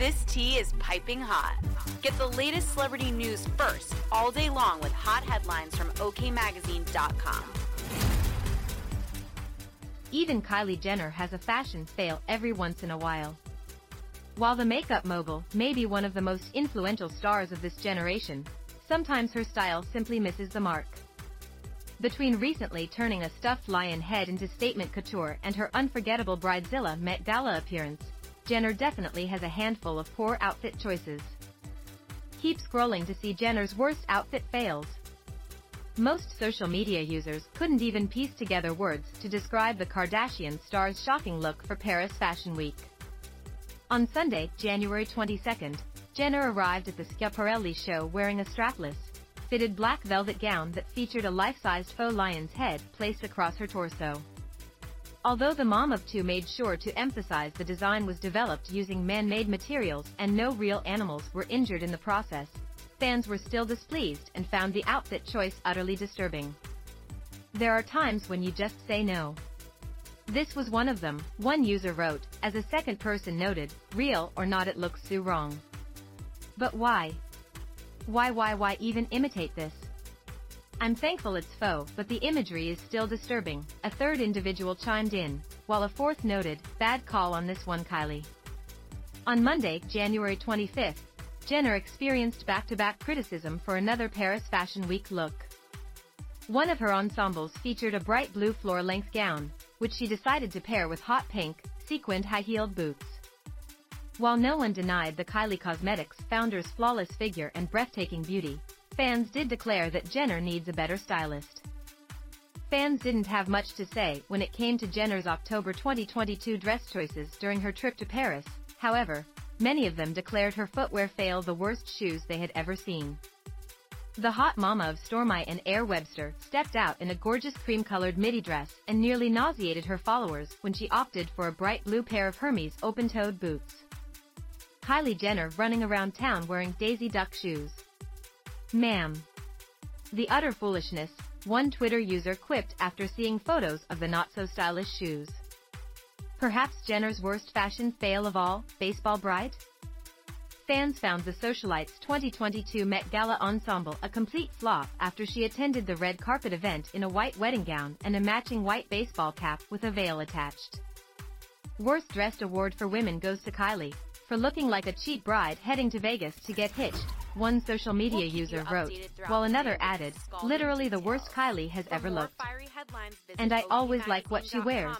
This tea is piping hot. Get the latest celebrity news first all day long with hot headlines from OKMagazine.com. Even Kylie Jenner has a fashion fail every once in a while. While the makeup mogul may be one of the most influential stars of this generation, sometimes her style simply misses the mark. Between recently turning a stuffed lion head into statement couture and her unforgettable Bridezilla Met Gala appearance, Jenner definitely has a handful of poor outfit choices. Keep scrolling to see Jenner's worst outfit fails. Most social media users couldn't even piece together words to describe the Kardashian star's shocking look for Paris Fashion Week. On Sunday, January 22nd, Jenner arrived at the Schiaparelli show wearing a strapless, fitted black velvet gown that featured a life-sized faux lion's head placed across her torso. Although the mom of two made sure to emphasize the design was developed using man-made materials and no real animals were injured in the process, fans were still displeased and found the outfit choice utterly disturbing. There are times when you just say no. This was one of them, one user wrote, as a second person noted, real or not it looks so wrong. But why? Why why why even imitate this? I'm thankful it's faux, but the imagery is still disturbing, a third individual chimed in, while a fourth noted, bad call on this one Kylie. On Monday, January 25th, Jenner experienced back-to-back criticism for another Paris Fashion Week look. One of her ensembles featured a bright blue floor-length gown, which she decided to pair with hot pink, sequined high-heeled boots. While no one denied the Kylie Cosmetics founder's flawless figure and breathtaking beauty, Fans did declare that Jenner needs a better stylist. Fans didn't have much to say when it came to Jenner's October 2022 dress choices during her trip to Paris, however, many of them declared her footwear fail the worst shoes they had ever seen. The hot mama of Stormi and Aire Webster stepped out in a gorgeous cream-colored midi dress and nearly nauseated her followers when she opted for a bright blue pair of Hermes open-toed boots. Kylie Jenner running around town wearing Daisy Duck shoes. Ma'am. The utter foolishness, one Twitter user quipped after seeing photos of the not-so-stylish shoes. Perhaps Jenner's worst fashion fail of all, baseball bride? Fans found the socialite's 2022 Met Gala ensemble a complete flop after she attended the red carpet event in a white wedding gown and a matching white baseball cap with a veil attached. Worst dressed award for women goes to Kylie, for looking like a cheap bride heading to Vegas to get hitched, one social media user wrote, while another added, literally the worst Kylie has ever looked. And I always like what she wears.